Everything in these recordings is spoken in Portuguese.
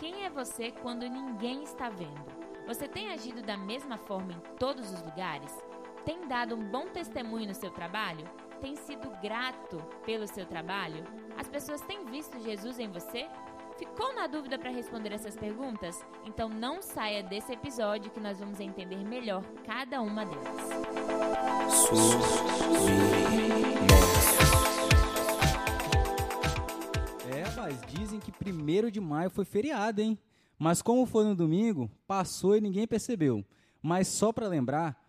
Quem é você quando ninguém está vendo? Você tem agido da mesma forma em todos os lugares? Tem dado um bom testemunho no seu trabalho? Tem sido grato pelo seu trabalho? As pessoas têm visto Jesus em você? Ficou na dúvida para responder essas perguntas? Então não saia desse episódio que nós vamos entender melhor cada uma delas. É, dizem que 1 de maio foi feriado, hein? Mas como foi no domingo, passou e ninguém percebeu. Mas só para lembrar,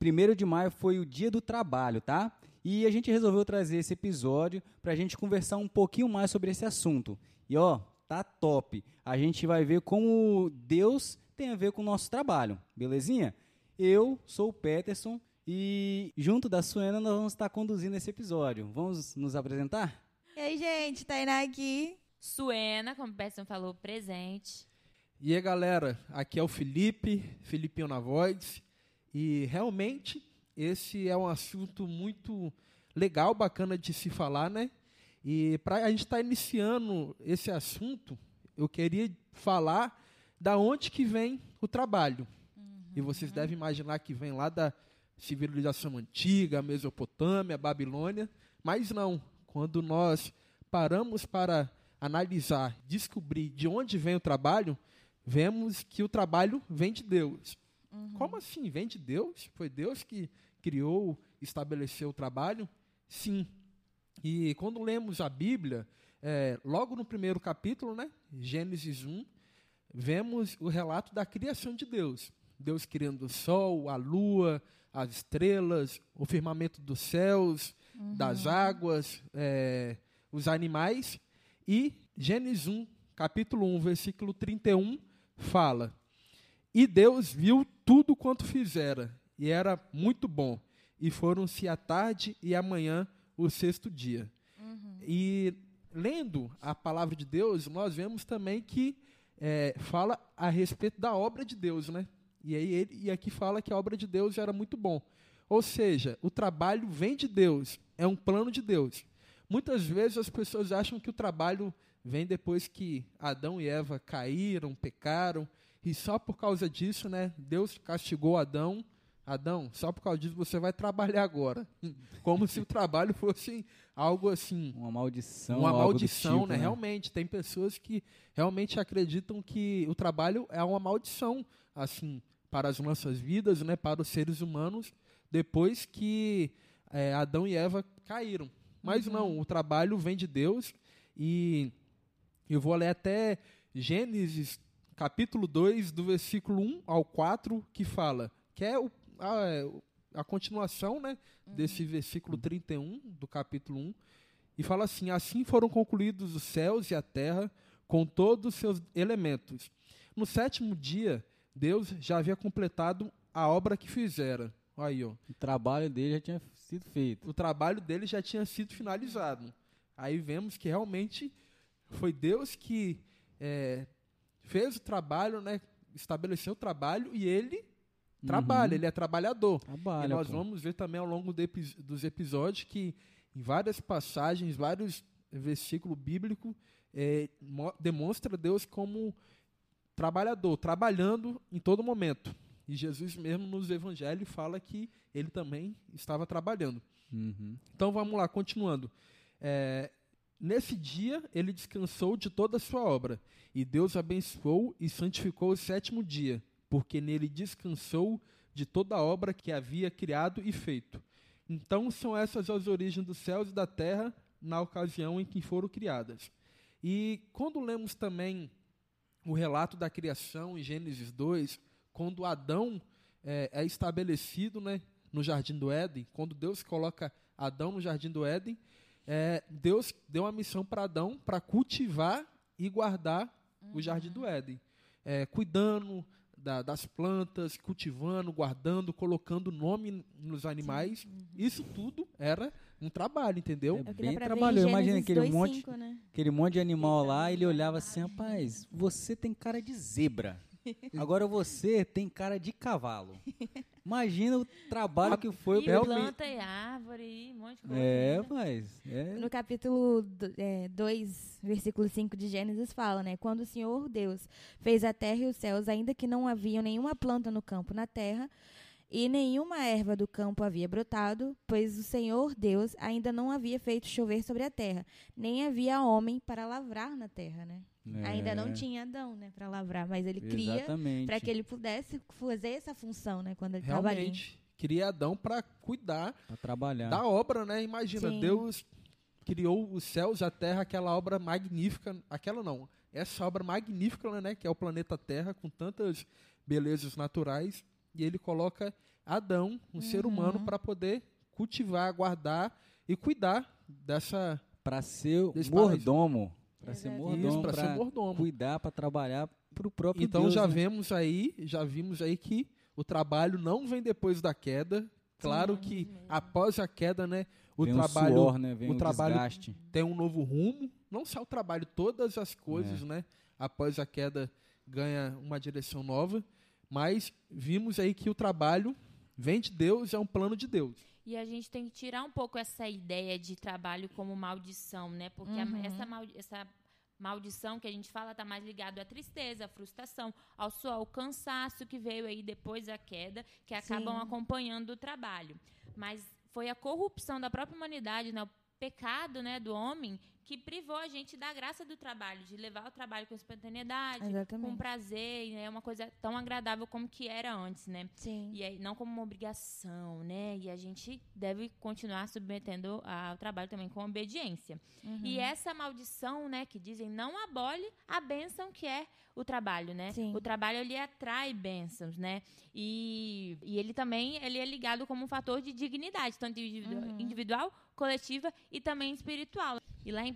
1 de maio foi o dia do trabalho, tá? E a gente resolveu trazer esse episódio para a gente conversar um pouquinho mais sobre esse assunto. E ó, tá top. A gente vai ver como Deus tem a ver com o nosso trabalho, belezinha? Eu sou o Peterson e junto da Suena nós vamos estar conduzindo esse episódio. Vamos nos apresentar? E aí, gente, Tainá aqui. Suena, como o Peterson falou, presente. E aí, galera, aqui é o Felipe, Filipinho na voz. E realmente esse é um assunto muito legal, bacana de se falar, né? E para a gente estar tá iniciando esse assunto, eu queria falar da onde que vem o trabalho. Uhum. E vocês devem imaginar que vem lá da civilização antiga, Mesopotâmia, Babilônia, mas não. Quando nós paramos para analisar, descobrir de onde vem o trabalho, vemos que o trabalho vem de Deus. Uhum. Como assim? Vem de Deus? Foi Deus que criou, estabeleceu o trabalho? Sim. E quando lemos a Bíblia, é, logo no primeiro capítulo, né, Gênesis 1, vemos o relato da criação de Deus. Deus criando o sol, a lua, as estrelas, o firmamento dos céus, uhum. das águas, é, os animais. E Gênesis 1, capítulo 1, versículo 31, fala: E Deus viu tudo quanto fizera, e era muito bom. E foram-se a tarde e a manhã o sexto dia. Uhum. E lendo a palavra de Deus, nós vemos também que é, fala a respeito da obra de Deus, né? E aí ele, e aqui fala que a obra de Deus era muito bom. Ou seja, o trabalho vem de Deus, é um plano de Deus. Muitas vezes as pessoas acham que o trabalho vem depois que Adão e Eva caíram, pecaram, e só por causa disso, né, Deus castigou Adão Adão, só por causa disso você vai trabalhar agora. Como se o trabalho fosse algo assim. Uma maldição. Uma maldição, tipo, né? né? Realmente, tem pessoas que realmente acreditam que o trabalho é uma maldição, assim, para as nossas vidas, né? Para os seres humanos, depois que é, Adão e Eva caíram. Mas uhum. não, o trabalho vem de Deus e eu vou ler até Gênesis capítulo 2, do versículo 1 ao 4, que fala, que é o a, a continuação né, uhum. desse versículo 31 do capítulo 1. E fala assim: Assim foram concluídos os céus e a terra com todos os seus elementos. No sétimo dia, Deus já havia completado a obra que fizera. Aí, ó. O trabalho dele já tinha sido feito. O trabalho dele já tinha sido finalizado. Aí vemos que realmente foi Deus que é, fez o trabalho, né, estabeleceu o trabalho e ele trabalha, uhum. ele é trabalhador. Trabalha, e nós pô. vamos ver também ao longo de, dos episódios que em várias passagens, vários versículos bíblicos, é, demonstra Deus como trabalhador, trabalhando em todo momento. E Jesus mesmo nos evangelhos fala que ele também estava trabalhando. Uhum. Então vamos lá, continuando. É, nesse dia ele descansou de toda a sua obra, e Deus abençoou e santificou o sétimo dia porque nele descansou de toda a obra que havia criado e feito. Então são essas as origens dos céus e da terra na ocasião em que foram criadas. E quando lemos também o relato da criação em Gênesis 2, quando Adão é, é estabelecido né, no jardim do Éden, quando Deus coloca Adão no jardim do Éden, é, Deus deu uma missão para Adão para cultivar e guardar uhum. o jardim do Éden, é, cuidando, da, das plantas, cultivando, guardando, colocando nome nos animais. Uhum. Isso tudo era um trabalho, entendeu? É bem trabalhoso. Imagina aquele 2, monte, 5, né? aquele monte de animal lá, ele olhava assim, rapaz, você tem cara de zebra. Agora você tem cara de cavalo. Imagina o trabalho que foi E pra- planta e árvore, e um monte de coisa. É, né? mas. É. No capítulo 2, versículo 5 de Gênesis fala, né? Quando o Senhor Deus fez a terra e os céus, ainda que não havia nenhuma planta no campo na terra, e nenhuma erva do campo havia brotado, pois o Senhor Deus ainda não havia feito chover sobre a terra, nem havia homem para lavrar na terra, né? Ainda não É, tinha Adão, né, para lavrar, mas ele cria para que ele pudesse fazer essa função, né, quando ele estava ali. Realmente, cria Adão para cuidar Pra trabalhar. da obra, né? Imagina, Sim. Deus criou os céus, a terra, aquela obra magnífica, aquela não, essa obra magnífica, né, que é o planeta Terra, com tantas belezas naturais, e ele coloca Adão, um ser humano, Uhum. para poder cultivar, guardar e cuidar dessa Pra ser mordomo. Pra ser mordomo. para pra ser mordomo. cuidar, pra trabalhar pro próprio Então Deus. já né? vemos aí, já vimos aí que o trabalho não vem depois da queda. Claro que após a queda, né, o Vem trabalho suor, né? Vem o o, trabalho- desgaste. tem um novo rumo, não só o trabalho, todas as coisas, É. né, após a queda ganha uma direção nova, mas vimos aí que o trabalho vem de Deus, é um plano de Deus. E a gente tem que tirar um pouco essa ideia de trabalho como maldição, né? Porque a- Uhum. essa, maldi- essa maldição que a gente fala está mais ligado à tristeza, à frustração, ao suor, ao cansaço que veio aí depois da queda, que acabam Sim. acompanhando o trabalho. Mas foi a corrupção da própria humanidade, né? O pecado, né, do homem que privou a gente da graça do trabalho, de levar o trabalho com espontaneidade, Exatamente. com prazer, né? Uma coisa tão agradável como que era antes, né? Sim. E aí, não como uma obrigação, né? E a gente deve continuar submetendo ao trabalho também com obediência. Uhum. E essa maldição, né, que dizem, não abole a bênção que é o trabalho, né? Sim. O trabalho, ele atrai bênçãos, né? E, e ele também, ele é ligado como um fator de dignidade, tanto individu- Uhum. individual, coletiva e também espiritual. E lá em 1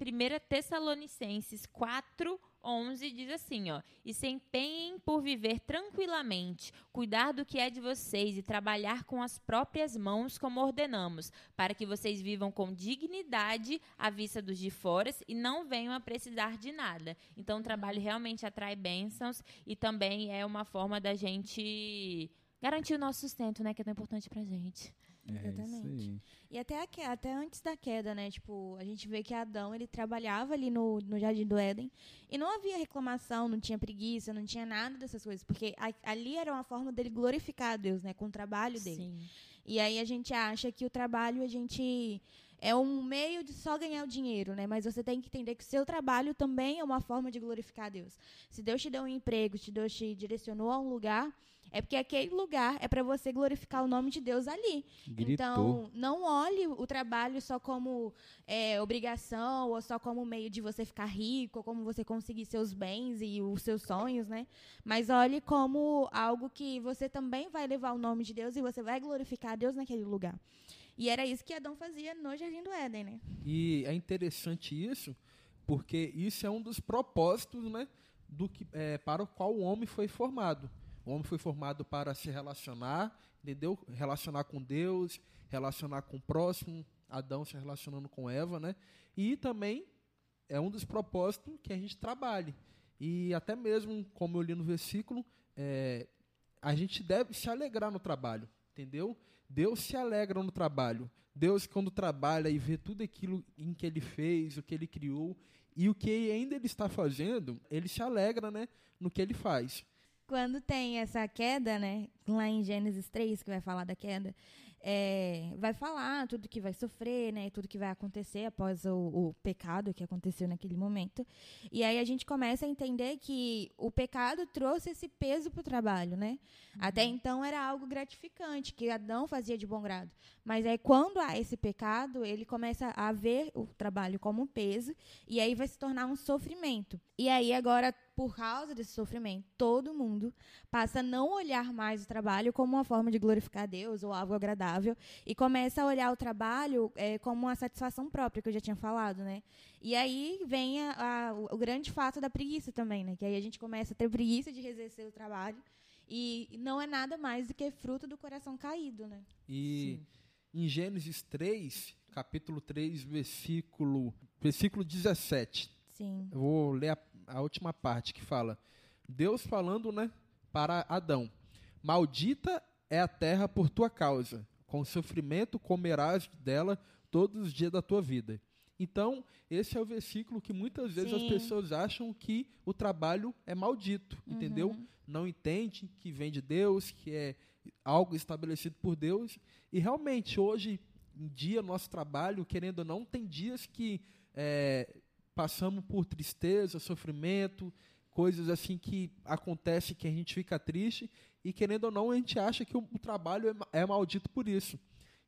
Tessalonicenses 4, 11 diz assim, ó: "E se empenhem por viver tranquilamente, cuidar do que é de vocês e trabalhar com as próprias mãos como ordenamos, para que vocês vivam com dignidade à vista dos de fora e não venham a precisar de nada". Então o trabalho realmente atrai bênçãos e também é uma forma da gente garantir o nosso sustento, né, que é tão importante pra gente. É Exatamente. aí. E até, a que- até antes da queda, né? Tipo, a gente vê que Adão, ele trabalhava ali no, no Jardim do Éden e não havia reclamação, não tinha preguiça, não tinha nada dessas coisas. Porque a- ali era uma forma dele glorificar a Deus, né? Com o trabalho dele. Sim. E aí a gente acha que o trabalho, a gente... É um meio de só ganhar o dinheiro, né? Mas você tem que entender que o seu trabalho também é uma forma de glorificar a Deus. Se Deus te deu um emprego, se Deus te direcionou a um lugar, é porque aquele lugar é para você glorificar o nome de Deus ali. Gritou. Então, não olhe o trabalho só como é, obrigação ou só como meio de você ficar rico, ou como você conseguir seus bens e os seus sonhos, né? Mas olhe como algo que você também vai levar o nome de Deus e você vai glorificar a Deus naquele lugar. E era isso que Adão fazia no Jardim do Éden, né? E é interessante isso, porque isso é um dos propósitos, né, do que é, para o qual o homem foi formado. O homem foi formado para se relacionar, entendeu? Relacionar com Deus, relacionar com o próximo, Adão se relacionando com Eva, né? E também é um dos propósitos que a gente trabalhe. E até mesmo, como eu li no versículo, é, a gente deve se alegrar no trabalho, entendeu? Deus se alegra no trabalho. Deus, quando trabalha e vê tudo aquilo em que ele fez, o que ele criou e o que ainda ele está fazendo, ele se alegra, né, no que ele faz. Quando tem essa queda, né? Lá em Gênesis 3, que vai falar da queda, é, vai falar tudo que vai sofrer, né? Tudo que vai acontecer após o, o pecado que aconteceu naquele momento. E aí a gente começa a entender que o pecado trouxe esse peso para o trabalho, né? Até então era algo gratificante, que Adão fazia de bom grado. Mas aí quando há esse pecado, ele começa a ver o trabalho como um peso, e aí vai se tornar um sofrimento. E aí agora, por causa desse sofrimento, todo mundo passa a não olhar mais o trabalho como uma forma de glorificar Deus ou algo agradável e começa a olhar o trabalho é, como uma satisfação própria, que eu já tinha falado, né? E aí vem a- a- o, grande fato da preguiça também, né? Que aí a gente começa a ter preguiça de exercer o trabalho e não é nada mais do que fruto do coração caído, né? E em Gênesis 3, capítulo 3, versículo, versículo 17. Sim. Eu vou ler a, a última parte que fala: Deus falando, né, para Adão: Maldita é a terra por tua causa. Com sofrimento comerás dela todos os dias da tua vida. Então, esse é o versículo que muitas vezes Sim. as pessoas acham que o trabalho é maldito, entendeu? Não entende que vem de Deus, que é algo estabelecido por Deus. E realmente, hoje em dia, nosso trabalho, querendo ou não, tem dias que é, passamos por tristeza, sofrimento, coisas assim que acontecem que a gente fica triste. E querendo ou não, a gente acha que o, trabalho é, é maldito por isso.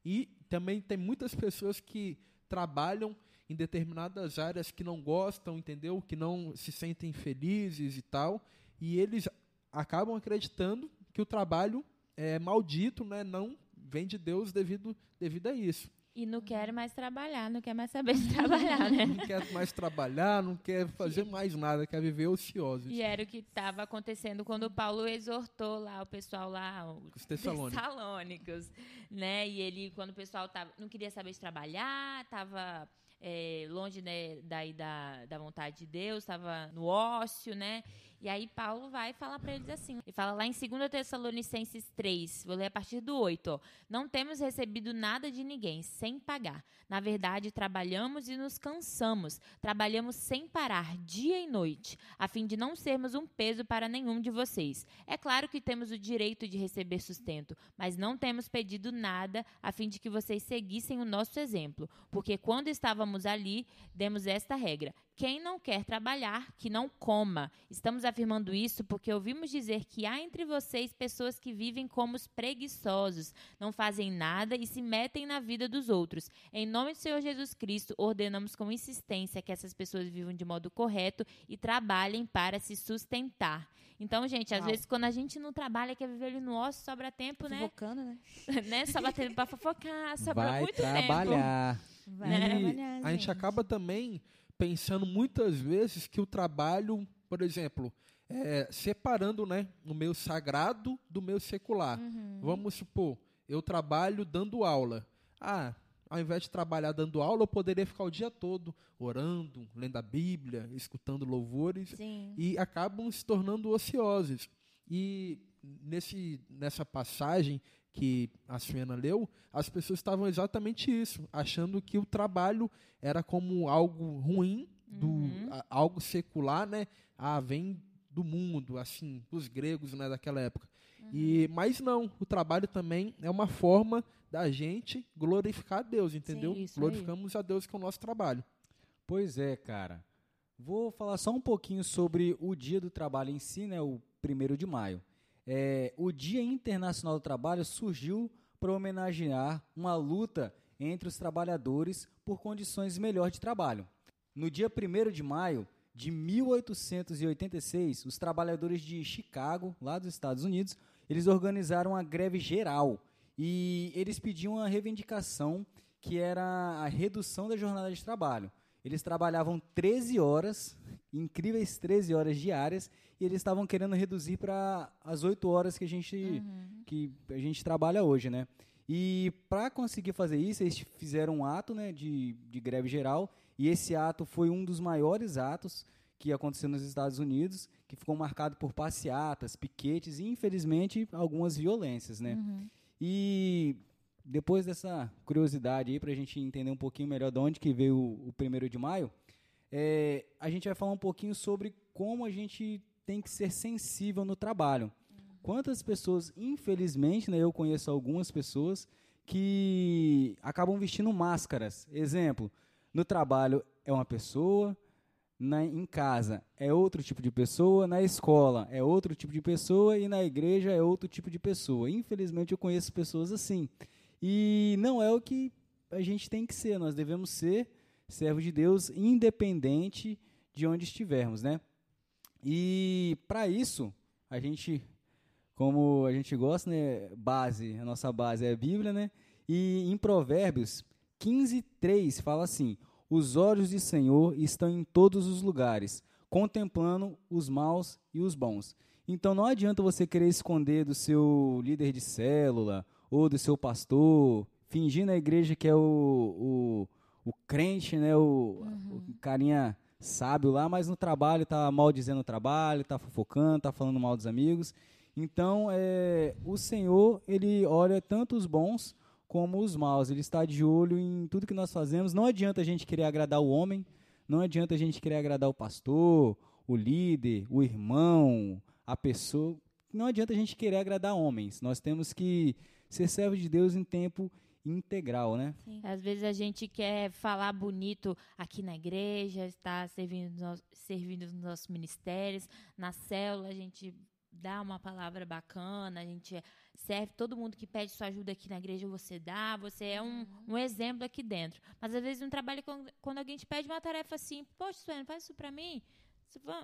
E também tem muitas pessoas que trabalham em determinadas áreas que não gostam, entendeu? Que não se sentem felizes e tal. E eles acabam acreditando que o trabalho é maldito, né? Não vem de Deus devido, devido a isso. E não quer mais trabalhar, não quer mais saber de trabalhar, né? Não quer mais trabalhar, não quer fazer mais nada, quer viver ociosos. E era o que estava acontecendo quando Paulo exortou lá o pessoal lá, o- Os Tessalônicos. Tessalônicos, né? E ele, quando o pessoal tava, não queria saber de trabalhar, estava longe né, daí da, da vontade de Deus, estava no ócio, né? E aí Paulo vai falar para eles assim. Ele fala lá em 2 Tessalonicenses 3, vou ler a partir do 8, ó. Não temos recebido nada de ninguém sem pagar. Na verdade, trabalhamos e nos cansamos. Trabalhamos sem parar, dia e noite, a fim de não sermos um peso para nenhum de vocês. É claro que temos o direito de receber sustento, mas não temos pedido nada a fim de que vocês seguissem o nosso exemplo, porque quando estávamos ali, demos esta regra: quem não quer trabalhar, que não coma. Estamos afirmando isso porque ouvimos dizer que há entre vocês pessoas que vivem como os preguiçosos, não fazem nada e se metem na vida dos outros. Em nome do Senhor Jesus Cristo, ordenamos com insistência que essas pessoas vivam de modo correto e trabalhem para se sustentar. Então, gente, às Uau. vezes quando a gente não trabalha, quer viver ali no ócio, sobra tempo, né? Fofocando, né? né? Sobra tempo para fofocar, sobra Vai muito trabalhar. Vai Né? trabalhar, a gente acaba também pensando muitas vezes que o trabalho, por exemplo, é, separando né, o meu sagrado do meu secular. Uhum. Vamos supor, eu trabalho dando aula. Ah, ao invés de trabalhar dando aula, eu poderia ficar o dia todo orando, lendo a Bíblia, escutando louvores Sim. e acabam se tornando ociosos. E nesse, nessa passagem que a Suena leu, as pessoas estavam exatamente isso, achando que o trabalho era como algo ruim, do, Uhum. a- algo secular, né? Ah, vem do mundo, assim, dos gregos né, daquela época. E, mas não, o trabalho também é uma forma da gente glorificar a Deus, entendeu? aí. Glorificamos a Deus com o nosso trabalho. Pois é, cara. Vou falar só um pouquinho sobre o dia do trabalho em si, né, o 1 de maio. É, o Dia Internacional do Trabalho surgiu para homenagear uma luta entre os trabalhadores por condições melhores de trabalho. No dia 1 de maio de 1886, os trabalhadores de Chicago, lá dos Estados Unidos, eles organizaram uma greve geral e eles pediam uma reivindicação que era a redução da jornada de trabalho. Eles trabalhavam 13 horas, incríveis 13 horas diárias, e eles estavam querendo reduzir para as 8 horas que a gente que a gente trabalha hoje, né? E para conseguir fazer isso, eles fizeram um ato, né, de, de greve geral, e esse ato foi um dos maiores atos que aconteceu nos Estados Unidos, que ficou marcado por passeatas, piquetes e, infelizmente, algumas violências, né? E depois dessa curiosidade aí, para a gente entender um pouquinho melhor de onde que veio o, primeiro de maio, é, a gente vai falar um pouquinho sobre como a gente tem que ser sensível no trabalho. Quantas pessoas, infelizmente, né, eu conheço algumas pessoas que acabam vestindo máscaras. Exemplo, no trabalho é uma pessoa, na, em casa é outro tipo de pessoa, na escola é outro tipo de pessoa e na igreja é outro tipo de pessoa. Infelizmente eu conheço pessoas assim. E não é o que a gente tem que ser, nós devemos ser servos de Deus independente de onde estivermos, né? E para isso, a gente como a gente gosta, né, base, a nossa base é a Bíblia, né? E em Provérbios 15, 3 fala assim: Os olhos do Senhor estão em todos os lugares, contemplando os maus e os bons. Então não adianta você querer esconder do seu líder de célula ou do seu pastor, fingir na igreja que é o, o, o crente, né? O, o carinha sábio lá, mas no trabalho tá mal dizendo o trabalho, tá fofocando, tá falando mal dos amigos. Então, é, o Senhor, ele olha tanto os bons como os maus. Ele está de olho em tudo que nós fazemos. Não adianta a gente querer agradar o homem, não adianta a gente querer agradar o pastor, o líder, o irmão, a pessoa. Não adianta a gente querer agradar homens. Nós temos que ser servo de Deus em tempo integral, né? Sim. Às vezes a gente quer falar bonito aqui na igreja, está servindo, nos, servindo nos nossos ministérios, na célula a gente dá uma palavra bacana, a gente serve todo mundo que pede sua ajuda aqui na igreja, você dá, você é um, um exemplo aqui dentro. Mas às vezes no trabalho, quando alguém te pede uma tarefa assim, poxa, Suene, faz isso para mim,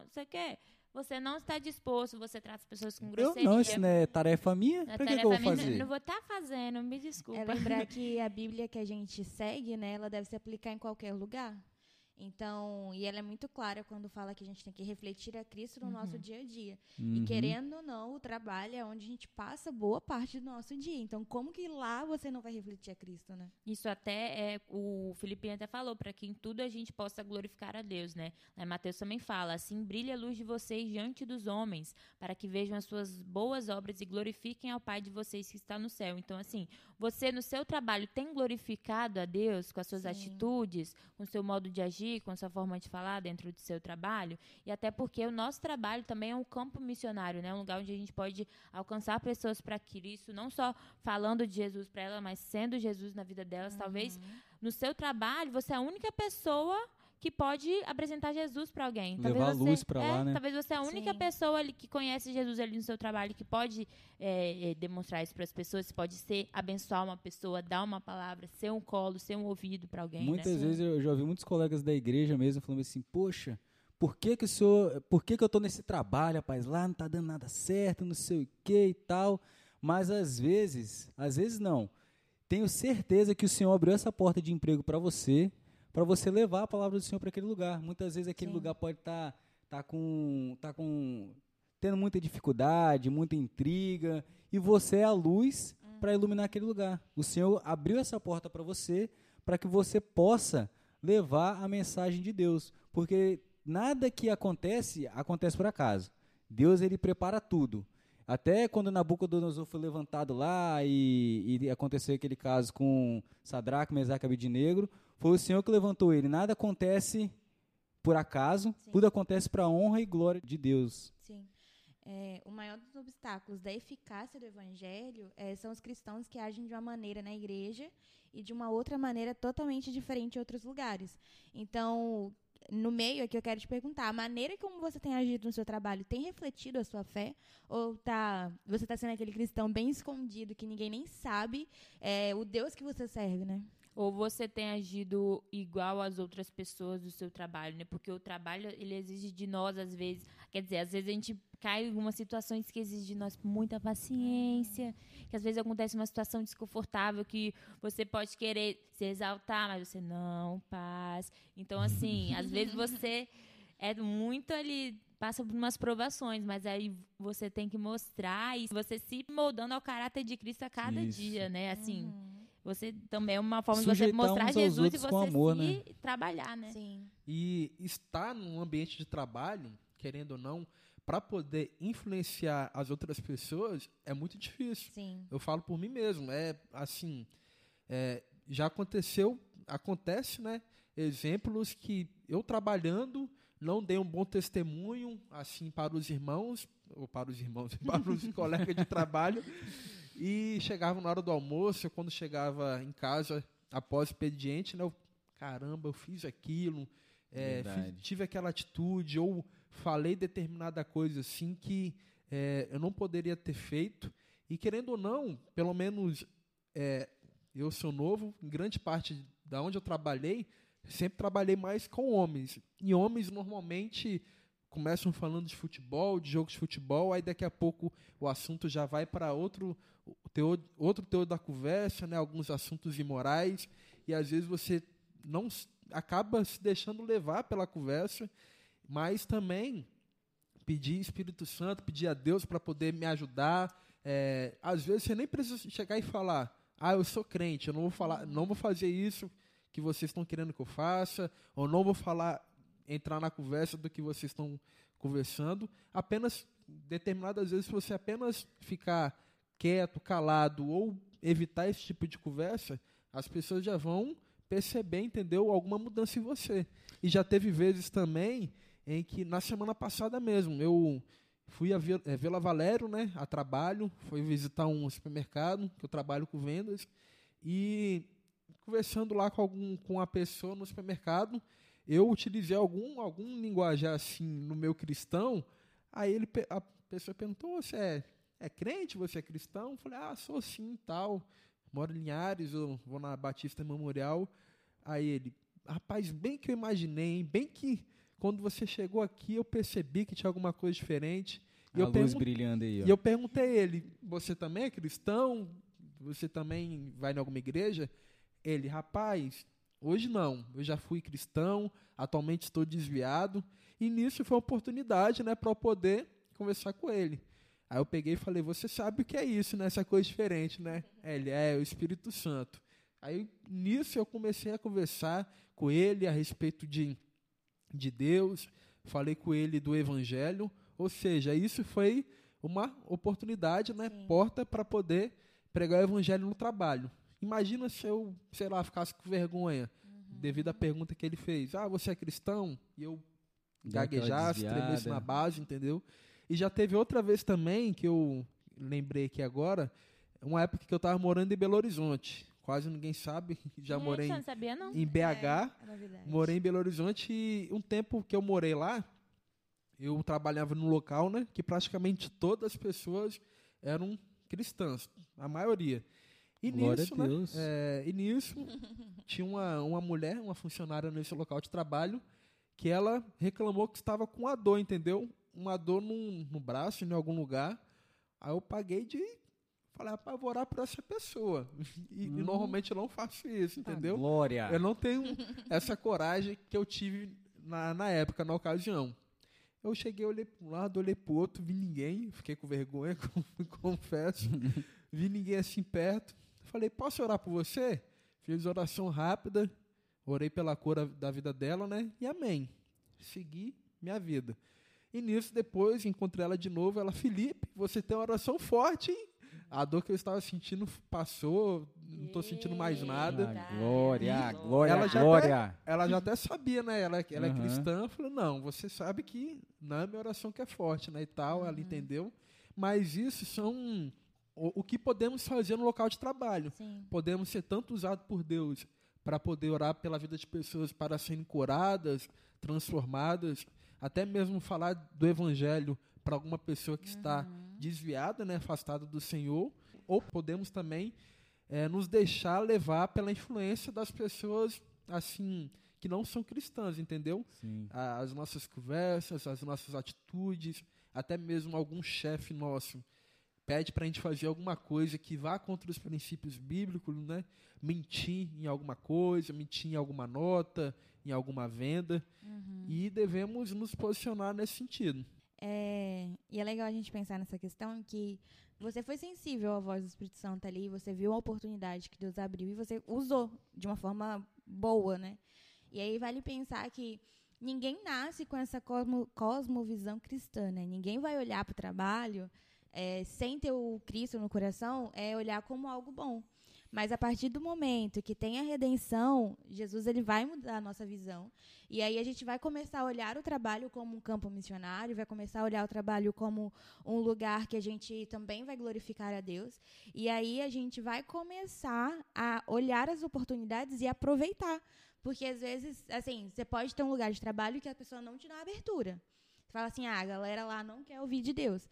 você quer? Você não está disposto, você trata as pessoas com grosseria. Eu não, isso não é tarefa minha? É Para que, que eu vou fazer? Não, não vou estar tá fazendo, me desculpa. É lembrar que a Bíblia que a gente segue, né, ela deve se aplicar em qualquer lugar. Então, e ela é muito clara quando fala que a gente tem que refletir a Cristo no uhum. nosso dia a dia. Uhum. E querendo ou não, o trabalho é onde a gente passa boa parte do nosso dia. Então, como que lá você não vai refletir a Cristo, né? Isso até é o Felipe até falou para que em tudo a gente possa glorificar a Deus, né? Lá Mateus também fala: "Assim brilha a luz de vocês diante dos homens, para que vejam as suas boas obras e glorifiquem ao Pai de vocês que está no céu". Então, assim, você no seu trabalho tem glorificado a Deus com as suas Sim. atitudes, com o seu modo de agir agir, com a sua forma de falar dentro do seu trabalho, e até porque o nosso trabalho também é um campo missionário, né? Um lugar onde a gente pode alcançar pessoas para Cristo, não só falando de Jesus para elas, mas sendo Jesus na vida delas. Uhum. Talvez no seu trabalho você é a única pessoa que pode apresentar Jesus para alguém. Talvez Levar você, luz para é, lá, né? Talvez você é a única Sim. pessoa ali que conhece Jesus ali no seu trabalho, que pode é, é, demonstrar isso para as pessoas, pode ser abençoar uma pessoa, dar uma palavra, ser um colo, ser um ouvido para alguém. Muitas né? vezes eu já ouvi muitos colegas da igreja mesmo falando assim, poxa, por que que o senhor, por que que eu estou nesse trabalho, rapaz? Lá não está dando nada certo, não sei o que e tal. Mas às vezes, às vezes não. Tenho certeza que o Senhor abriu essa porta de emprego para você, para você levar a palavra do Senhor para aquele lugar. Muitas vezes aquele Sim. lugar pode estar tá, tá com, tá com tendo muita dificuldade, muita intriga, e você é a luz hum. para iluminar aquele lugar. O Senhor abriu essa porta para você, para que você possa levar a mensagem de Deus, porque nada que acontece acontece por acaso. Deus ele prepara tudo. Até quando Nabucodonosor foi levantado lá e, e aconteceu aquele caso com Sadraque, Mesaque e Abednego, foi o Senhor que levantou ele. Nada acontece por acaso, Sim. tudo acontece para a honra e glória de Deus. Sim. É, o maior dos obstáculos da eficácia do evangelho é, são os cristãos que agem de uma maneira na igreja e de uma outra maneira totalmente diferente em outros lugares. Então, no meio aqui eu quero te perguntar, a maneira como você tem agido no seu trabalho tem refletido a sua fé? Ou tá, você está sendo aquele cristão bem escondido que ninguém nem sabe é, o Deus que você serve, né? Ou você tem agido igual às outras pessoas do seu trabalho, né? Porque o trabalho ele exige de nós às vezes, quer dizer, às vezes a gente cai em algumas situações que exigem de nós muita paciência, que às vezes acontece uma situação desconfortável que você pode querer se exaltar, mas você não, paz. Então assim, às vezes você é muito ali passa por umas provações, mas aí você tem que mostrar e você se moldando ao caráter de Cristo a cada Isso. dia, né? Assim, uhum. Você também é uma forma de você mostrar Jesus e você amor, se né? trabalhar, né? Sim. E estar num ambiente de trabalho, querendo ou não, para poder influenciar as outras pessoas é muito difícil. Sim. Eu falo por mim mesmo. É assim, é, já aconteceu, acontece, né? Exemplos que eu trabalhando não dei um bom testemunho assim para os irmãos ou para os irmãos, para os colegas de trabalho e chegava na hora do almoço, quando chegava em casa após o expediente, né, eu, caramba, eu fiz aquilo, é, fiz, tive aquela atitude, ou falei determinada coisa assim que é, eu não poderia ter feito. E querendo ou não, pelo menos é, eu sou novo, em grande parte da onde eu trabalhei, sempre trabalhei mais com homens. E homens normalmente começam falando de futebol, de jogos de futebol, aí daqui a pouco o assunto já vai para outro teor, outro teor da conversa, né, alguns assuntos imorais, e às vezes você não acaba se deixando levar pela conversa, mas também pedir Espírito Santo, pedir a Deus para poder me ajudar. É, às vezes você nem precisa chegar e falar, ah, eu sou crente, eu não vou falar, não vou fazer isso que vocês estão querendo que eu faça, ou não vou falar, entrar na conversa do que vocês estão conversando, apenas determinadas vezes, se você apenas ficar quieto, calado ou evitar esse tipo de conversa, as pessoas já vão perceber, entendeu? Alguma mudança em você. E já teve vezes também em que, na semana passada mesmo, eu fui a é, Vila Valério, né, a trabalho, fui visitar um supermercado, que eu trabalho com vendas, e conversando lá com algum com a pessoa no supermercado, eu utilizei algum algum linguajar assim no meu cristão, aí ele a pessoa perguntou: "Você é, é crente? Você é cristão?" Eu falei: "Ah, sou sim, tal. Moro em Linhares, eu vou na Batista Memorial." Aí ele: "Rapaz, bem que eu imaginei, hein? bem que quando você chegou aqui, eu percebi que tinha alguma coisa diferente. E a eu luz brilhando aí. Ó. E eu perguntei a ele: Você também é cristão? Você também vai em alguma igreja? Ele, rapaz, hoje não. Eu já fui cristão, atualmente estou desviado. E nisso foi uma oportunidade né, para eu poder conversar com ele. Aí eu peguei e falei: Você sabe o que é isso, né? Essa coisa diferente, né? Ele é o Espírito Santo. Aí nisso eu comecei a conversar com ele a respeito de de Deus, falei com ele do Evangelho, ou seja, isso foi uma oportunidade, né, Sim. porta para poder pregar o Evangelho no trabalho. Imagina se eu, sei lá, ficasse com vergonha uhum. devido à pergunta que ele fez. Ah, você é cristão? E eu gaguejasse, tremesse na base, entendeu? E já teve outra vez também que eu lembrei aqui agora, uma época que eu estava morando em Belo Horizonte quase ninguém sabe. Já morei não sabia, não. em BH, é, morei em Belo Horizonte e um tempo que eu morei lá, eu trabalhava num local, né, que praticamente todas as pessoas eram cristãs, a maioria. E Glória nisso, né, é, e nisso tinha uma, uma mulher, uma funcionária nesse local de trabalho, que ela reclamou que estava com uma dor, entendeu? Uma dor num, no braço, em algum lugar. Aí eu paguei de Falei, rapaz, vou orar por essa pessoa. E, hum. normalmente eu não faço isso, entendeu? Ah, glória. Eu não tenho essa coragem que eu tive na, na época, na ocasião. Eu cheguei, olhei para um lado, olhei para o outro, vi ninguém, fiquei com vergonha, confesso. vi ninguém assim perto. Falei, posso orar por você? Fiz oração rápida, orei pela cura da vida dela, né? E amém. Segui minha vida. E nisso, depois, encontrei ela de novo. Ela, Felipe, você tem uma oração forte, hein? a dor que eu estava sentindo passou, não estou sentindo mais nada. Ah, glória, glória, ela já glória. Até, ela já até sabia, né? Ela, ela uhum. é cristã. Falou, não, você sabe que não é minha oração que é forte, né? E tal, uhum. ela entendeu. Mas isso são o, o, que podemos fazer no local de trabalho. Sim. Podemos ser tanto usados por Deus para poder orar pela vida de pessoas para serem curadas, transformadas, até mesmo falar do evangelho para alguma pessoa que uhum. está desviada, né, afastada do Senhor, ou podemos também é, nos deixar levar pela influência das pessoas assim que não são cristãs, entendeu? Sim. As nossas conversas, as nossas atitudes, até mesmo algum chefe nosso pede para a gente fazer alguma coisa que vá contra os princípios bíblicos, né? Mentir em alguma coisa, mentir em alguma nota, em alguma venda, uhum. e devemos nos posicionar nesse sentido. É, e é legal a gente pensar nessa questão que você foi sensível à voz do Espírito Santo ali, você viu a oportunidade que Deus abriu e você usou de uma forma boa, né? E aí vale pensar que ninguém nasce com essa cosmo, cosmovisão cristã, né? Ninguém vai olhar para o trabalho é, sem ter o Cristo no coração, é olhar como algo bom. Mas a partir do momento que tem a redenção, Jesus ele vai mudar a nossa visão. E aí a gente vai começar a olhar o trabalho como um campo missionário, vai começar a olhar o trabalho como um lugar que a gente também vai glorificar a Deus. E aí a gente vai começar a olhar as oportunidades e aproveitar. Porque às vezes, assim, você pode ter um lugar de trabalho que a pessoa não te dá abertura. Você fala assim, ah, a galera lá não quer ouvir de Deus.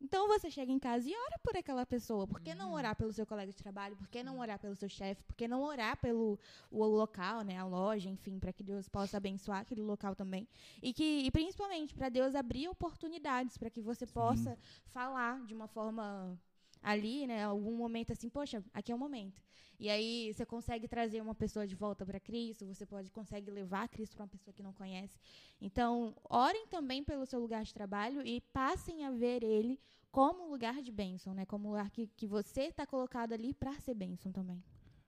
Então você chega em casa e ora por aquela pessoa. Por que não uhum. orar pelo seu colega de trabalho? Por que não orar pelo seu chefe? Por que não orar pelo o local, né, a loja, enfim, para que Deus possa abençoar aquele local também? E que e principalmente para Deus abrir oportunidades para que você possa Sim. falar de uma forma ali, né, algum momento assim, poxa, aqui é o momento. E aí você consegue trazer uma pessoa de volta para Cristo, você pode consegue levar Cristo para uma pessoa que não conhece. Então, orem também pelo seu lugar de trabalho e passem a ver ele como lugar de bênção, né? Como lugar que, que você está colocado ali para ser bênção também.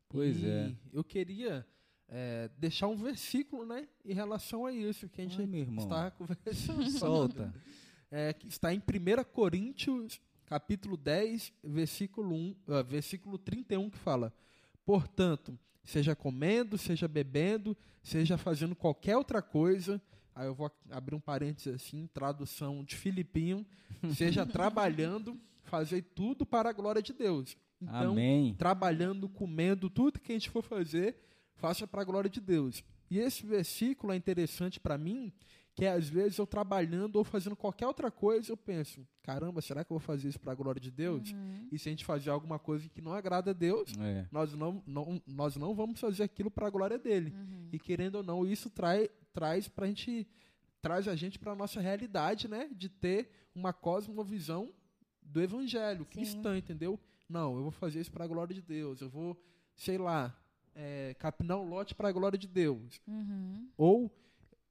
Pois e é. Eu queria é, deixar um versículo, né, em relação a isso que a gente Ai, está conversando. Solta. é, que está em 1 Coríntios, capítulo 10, versículo, 1, uh, versículo 31, que fala: Portanto, seja comendo, seja bebendo, seja fazendo qualquer outra coisa. Aí eu vou abrir um parênteses assim, tradução de Filipinho, seja trabalhando, fazer tudo para a glória de Deus. Então, Amém. trabalhando, comendo, tudo que a gente for fazer, faça para a glória de Deus. E esse versículo é interessante para mim, que às vezes eu trabalhando ou fazendo qualquer outra coisa, eu penso, caramba, será que eu vou fazer isso para a glória de Deus? E se a gente fazer alguma coisa que não agrada a Deus, É. nós não, não, nós não vamos fazer aquilo para a glória dele. E querendo ou não, isso trai, traz pra gente traz a gente para nossa realidade, né, de ter uma cosmovisão do evangelho Sim. cristã, entendeu? Não, eu vou fazer isso para a glória de Deus. Eu vou, sei lá, é, capinar um lote para a glória de Deus. Uhum. Ou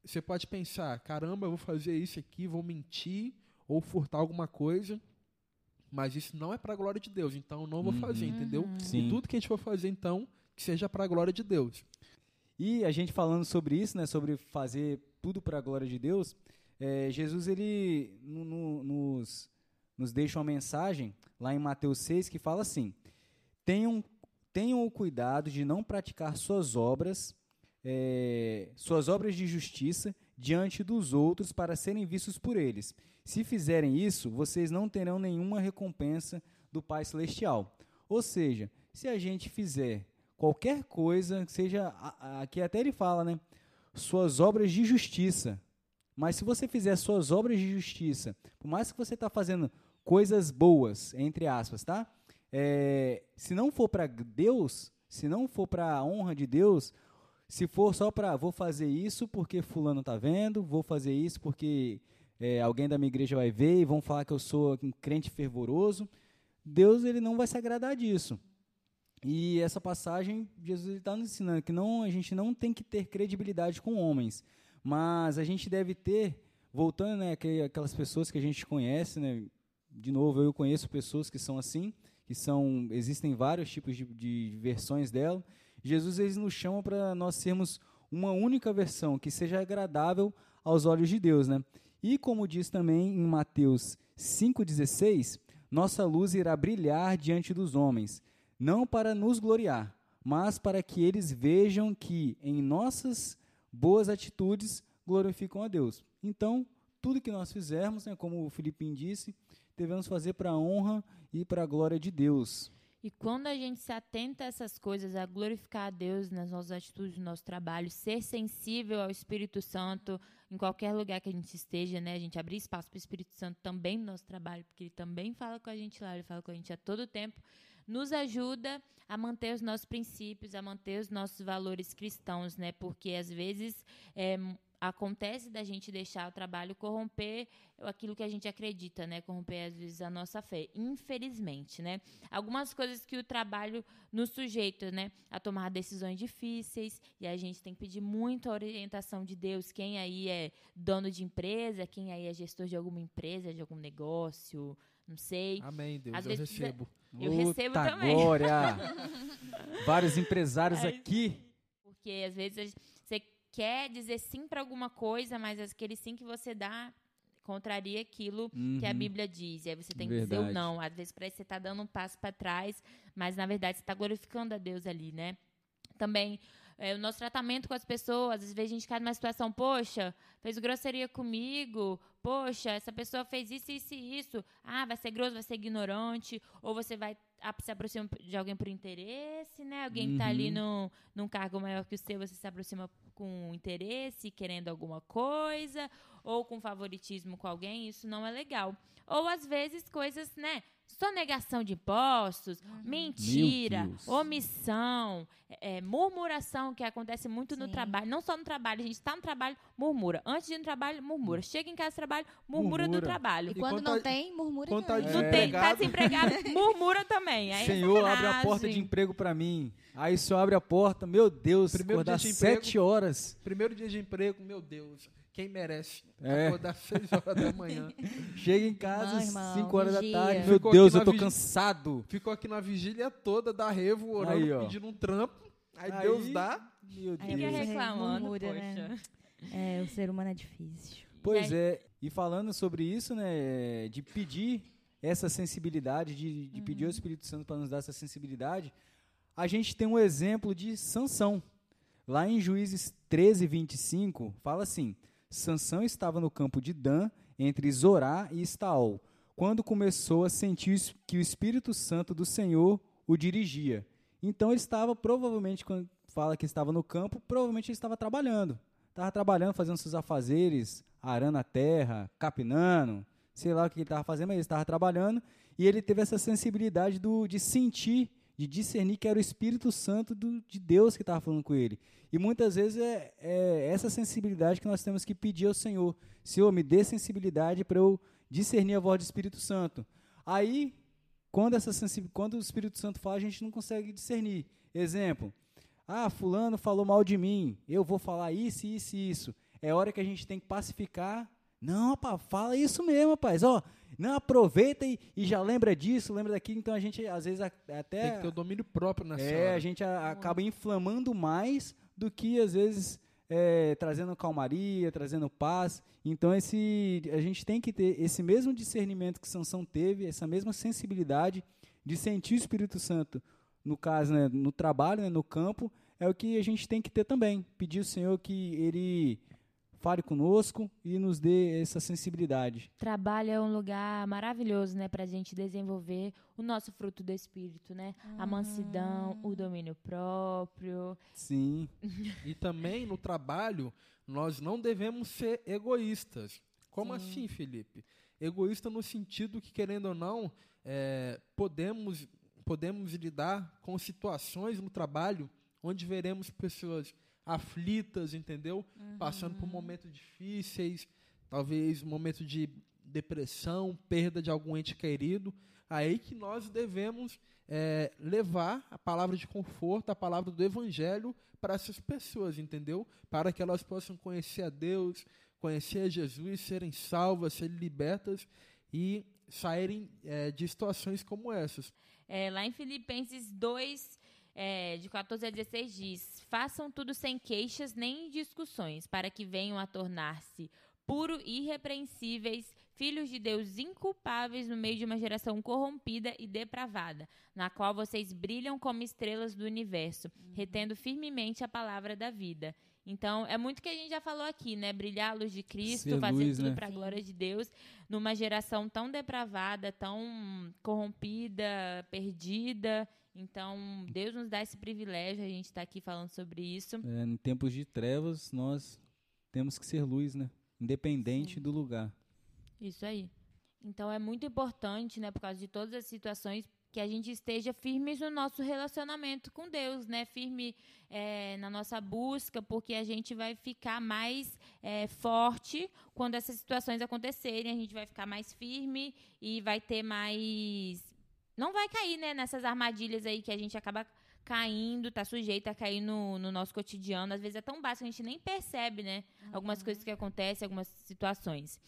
você pode pensar, caramba, eu vou fazer isso aqui, vou mentir ou furtar alguma coisa, mas isso não é para a glória de Deus, então eu não vou Uhum. fazer, entendeu? Sim. E tudo que a gente for fazer, então, que seja para a glória de Deus. E a gente falando sobre isso, né, sobre fazer tudo para a glória de Deus, é, Jesus ele no- no- nos, nos deixa uma mensagem lá em Mateus 6 que fala assim: tenham, tenham o cuidado de não praticar suas obras, é, suas obras de justiça diante dos outros para serem vistos por eles. Se fizerem isso, vocês não terão nenhuma recompensa do Pai Celestial. Ou seja, se a gente fizer qualquer coisa, seja aqui até ele fala, né? Suas obras de justiça. Mas se você fizer suas obras de justiça, por mais que você está fazendo coisas boas, entre aspas, tá? É, se não for para Deus, se não for para a honra de Deus, se for só para vou fazer isso porque fulano tá vendo, vou fazer isso porque é, alguém da minha igreja vai ver e vão falar que eu sou um crente fervoroso, Deus ele não vai se agradar disso. E essa passagem, Jesus está nos ensinando que não, a gente não tem que ter credibilidade com homens, mas a gente deve ter, voltando né, aquelas pessoas que a gente conhece, né, de novo, eu conheço pessoas que são assim, que são, existem vários tipos de, de versões dela. Jesus eles nos chama para nós sermos uma única versão que seja agradável aos olhos de Deus, né? E como diz também em Mateus 5:16, nossa luz irá brilhar diante dos homens, não para nos gloriar, mas para que eles vejam que em nossas boas atitudes glorificam a Deus. Então, tudo que nós fizermos, né, como o Filipinho disse, devemos fazer para a honra e para a glória de Deus. E quando a gente se atenta a essas coisas, a glorificar a Deus nas nossas atitudes, no nosso trabalho, ser sensível ao Espírito Santo em qualquer lugar que a gente esteja, né? A gente abrir espaço para o Espírito Santo também no nosso trabalho, porque ele também fala com a gente lá, ele fala com a gente a todo tempo, nos ajuda a manter os nossos princípios, a manter os nossos valores cristãos, né? Porque às vezes é, acontece da gente deixar o trabalho corromper aquilo que a gente acredita, né? Corromper às vezes a nossa fé, infelizmente, né? Algumas coisas que o trabalho nos sujeita, né? A tomar decisões difíceis e a gente tem que pedir muito a orientação de Deus. Quem aí é dono de empresa, quem aí é gestor de alguma empresa, de algum negócio, não sei. Amém, Deus, Às eu vezes recebo. Eu recebo Outra também. glória! Vários empresários É aqui. Porque às vezes a gente- você quer dizer sim para alguma coisa, mas aquele sim que você dá contraria aquilo que a Uhum. Bíblia diz. E aí você tem que dizer o não. Às vezes parece que você está dando um passo para trás, mas na verdade você está glorificando a Deus ali, né? Também é, o nosso tratamento com as pessoas, às vezes a gente cai numa situação, poxa, fez grosseria comigo, poxa, essa pessoa fez isso, isso e isso. Ah, vai ser grosso, vai ser ignorante, ou você vai se aproxima de alguém por interesse, né? Alguém que tá ali Uhum. no, num cargo maior que o seu, você se aproxima com interesse, querendo alguma coisa, ou com favoritismo com alguém, isso não é legal. Ou às vezes coisas, né? Sonegação de impostos, mentira, Meu Deus. omissão, é, é, murmuração, que acontece muito no Sim. trabalho. Não só no trabalho, a gente está no trabalho, murmura. Antes de ir no trabalho, murmura. Chega em casa, trabalho, murmura, do Murmura. trabalho. E quando quando não tá- tem, murmura quando tá. Não É. tem, tá Desempregado. murmura também. Aí é Senhor, abre a porta de emprego para mim. Aí o senhor abre a porta, meu Deus, Primeiro acordar dia de emprego. sete horas. Primeiro dia de emprego, meu Deus, quem merece É. acordar seis horas da manhã? Chega em casa, Não, irmão, 5 horas da vigia. tarde. Meu Ficou Deus, eu tô cansado. Ficou aqui na vigília toda da Revo, orando, Aí, pedindo um trampo. Aí, Aí- Deus dá. Meu Aí Deus. Deus. reclamando, Murmura, né? poxa. É, o ser humano é difícil. Pois E é, E falando sobre isso, né, de pedir essa sensibilidade, de, de pedir ao Espírito Santo para nos dar essa sensibilidade, a gente tem um exemplo de Sansão. Lá em Juízes 13, 25, fala assim: Sansão estava no campo de Dan, entre Zorá e Estaol, quando começou a sentir que o Espírito Santo do Senhor o dirigia. Então ele estava, provavelmente, quando fala que estava no campo, provavelmente ele estava trabalhando. Estava trabalhando, fazendo seus afazeres, arando a terra, capinando, sei lá o que ele estava fazendo, mas ele estava trabalhando e ele teve essa sensibilidade do, de sentir, de discernir que era o Espírito Santo do, de Deus que estava falando com ele. E muitas vezes é, é essa sensibilidade que nós temos que pedir ao Senhor. Senhor, me dê sensibilidade para eu discernir a voz do Espírito Santo. Aí, quando, essa quando o Espírito Santo fala, a gente não consegue discernir. Exemplo, ah, fulano falou mal de mim, eu vou falar isso, isso e isso. É hora que a gente tem que pacificar. Não, rapaz, fala isso mesmo, rapaz. Ó, não aproveita e, e, já lembra disso, lembra daquilo. Então a gente, às vezes, até. Tem que ter o domínio próprio nessa É, a gente a, acaba inflamando mais do que, às vezes, é, trazendo calmaria, trazendo paz. Então esse, a gente tem que ter esse mesmo discernimento que Sansão teve, essa mesma sensibilidade de sentir o Espírito Santo, no caso, né, no trabalho, né, no campo, é o que a gente tem que ter também. Pedir ao Senhor que Ele fale conosco e nos dê essa sensibilidade. Trabalho é um lugar maravilhoso, né, para a gente desenvolver o nosso fruto do Espírito, né? A mansidão, o domínio próprio. Sim. E também no trabalho, nós não devemos ser egoístas. Como Sim. assim, Felipe? Egoísta no sentido que, querendo ou não, é, podemos, podemos lidar com situações no trabalho onde veremos pessoas aflitas, entendeu? Passando por momentos difíceis, talvez momento de depressão, perda de algum ente querido. Aí que nós devemos é, levar a palavra de conforto, a palavra do evangelho para essas pessoas, entendeu? Para que elas possam conhecer a Deus, conhecer a Jesus, serem salvas, serem libertas e saírem é, de situações como essas. É, lá em Filipenses 2, é, de 14 a 16, diz: Façam tudo sem queixas nem discussões, para que venham a tornar-se puro e irrepreensíveis, filhos de Deus inculpáveis no meio de uma geração corrompida e depravada, na qual vocês brilham como estrelas do universo, retendo firmemente a palavra da vida. Então, é muito que a gente já falou aqui, né? Brilhar a luz de Cristo, Ser fazer luz, tudo né? para a glória de Deus, numa geração tão depravada, tão corrompida, perdida. Então, Deus nos dá esse privilégio, a gente está aqui falando sobre isso. É, em tempos de trevas, nós temos que ser luz, né? Independente do lugar. Isso aí. Então é muito importante, né, por causa de todas as situações, que a gente esteja firmes no nosso relacionamento com Deus, né? Firme é, na nossa busca, porque a gente vai ficar mais é, forte quando essas situações acontecerem. A gente vai ficar mais firme e vai ter mais. Não vai cair, né, nessas armadilhas aí que a gente acaba caindo, tá sujeito a cair no, no nosso cotidiano. Às vezes é tão básico, a gente nem percebe, né? Algumas coisas que acontecem, algumas situações.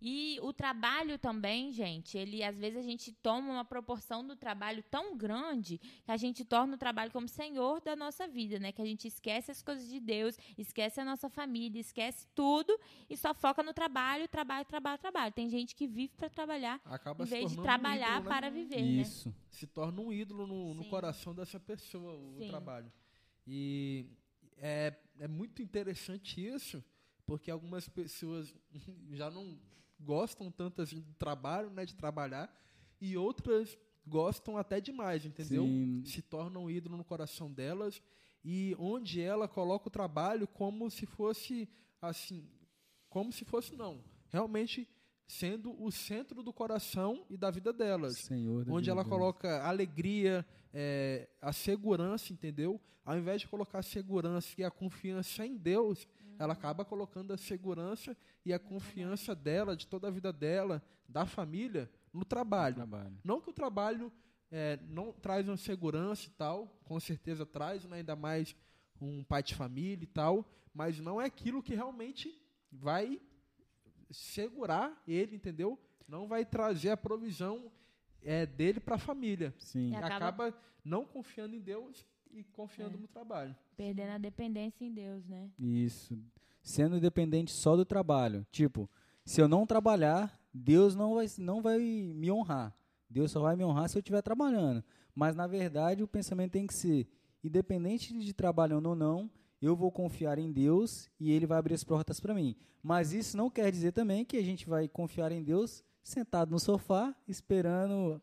E o trabalho também, gente, ele às vezes a gente toma uma proporção do trabalho tão grande que a gente torna o trabalho como senhor da nossa vida, né? Que a gente esquece as coisas de Deus, esquece a nossa família, esquece tudo e só foca no trabalho, trabalho, trabalho, trabalho. Tem gente que vive para trabalhar Acaba em vez de tornando um trabalhar ídolo, né? para viver, Isso. se torna um ídolo no, no coração dessa pessoa, o Sim. trabalho. E é, é muito interessante isso, porque algumas pessoas já não gostam tanto assim do trabalho, né, de trabalhar, e outras gostam até demais, entendeu? Sim. Se tornam um ídolo no coração delas, e onde ela coloca o trabalho como se fosse assim, como se fosse não, realmente sendo o centro do coração e da vida delas Senhor da onde vida ela delas. coloca a alegria, é, a segurança, entendeu? Ao invés de colocar a segurança e a confiança em Deus, ela acaba colocando a segurança e a confiança dela, de toda a vida dela, da família, no trabalho. trabalho. Não que o trabalho é, não traz uma segurança e tal, com certeza traz, né, ainda mais um pai de família e tal, mas não é aquilo que realmente vai segurar ele, entendeu? Não vai trazer a provisão é, dele para a família. Sim. E. Acaba- acaba não confiando em Deus e confiando É. no trabalho. perdendo a dependência em Deus, né? Isso. Sendo dependente só do trabalho. Tipo, Se eu não trabalhar, Deus não vai, não vai me honrar. Deus só vai me honrar se eu estiver trabalhando. Mas, na verdade, o pensamento tem que ser: independente de trabalhando ou não, eu vou confiar em Deus e Ele vai abrir as portas para mim. Mas isso não quer dizer também que a gente vai confiar em Deus sentado no sofá, esperando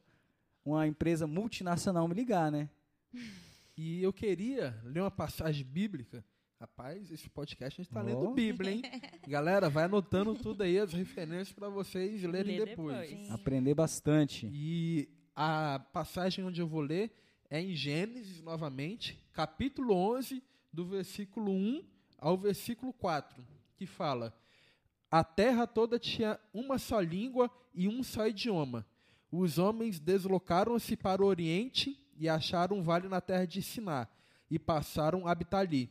uma empresa multinacional me ligar, né? E eu queria ler uma passagem bíblica. Rapaz, esse podcast a gente está Ó. lendo Bíblia, hein? Galera, vai anotando tudo aí, as referências para vocês lerem Lê depois. depois. Aprender bastante. E a passagem onde eu vou ler é em Gênesis, novamente, capítulo 11, do versículo 1 ao versículo 4, que fala: A terra toda tinha uma só língua e um só idioma. Os homens deslocaram-se para o oriente e acharam um vale na terra de Siná e passaram a habitar ali.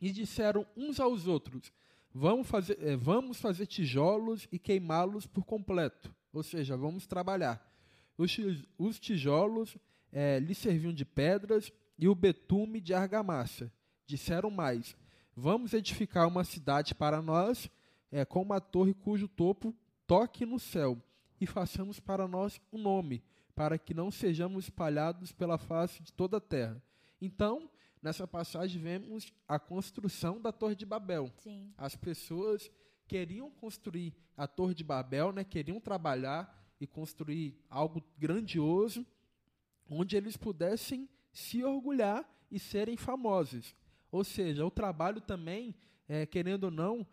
E disseram uns aos outros: Vamos fazer, eh, vamos fazer tijolos e queimá-los por completo, ou seja, vamos trabalhar. Os, ti- os tijolos eh, lhe serviam de pedras e o betume de argamassa. Disseram mais: Vamos edificar uma cidade para nós, eh, com uma torre cujo topo toque no céu, e façamos para nós um nome, para que não sejamos espalhados pela face de toda a terra. Então, nessa passagem, vemos a construção da Torre de Babel. Sim. As pessoas queriam construir a Torre de Babel, né? queriam trabalhar e construir algo grandioso, onde eles pudessem se orgulhar e serem famosos. Ou seja, o trabalho também, eh, querendo ou não,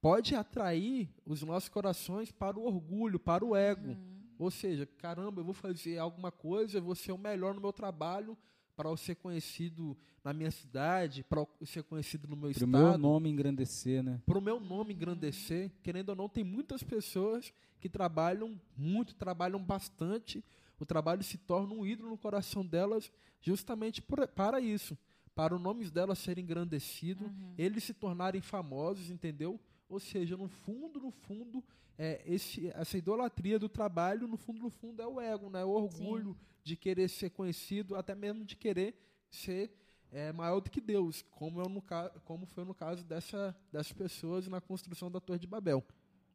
pode atrair os nossos corações para o orgulho, para o ego. Ou seja, caramba, eu vou fazer alguma coisa, eu vou ser o melhor no meu trabalho para eu ser conhecido na minha cidade, para eu ser conhecido no meu Para o estado meu nome engrandecer, né? para o meu nome engrandecer, querendo ou não, tem muitas pessoas que trabalham muito, trabalham bastante. O trabalho se torna um ídolo no coração delas, justamente por- para isso, para o nome delas serem engrandecido, eles se tornarem famosos, entendeu? Ou seja, no fundo, no fundo, é, esse, essa idolatria do trabalho, no fundo, no fundo, é o ego, né? o orgulho de querer ser conhecido, até mesmo de querer ser é, maior do que Deus, como, é no, como foi no caso dessa, dessas pessoas na construção da Torre de Babel.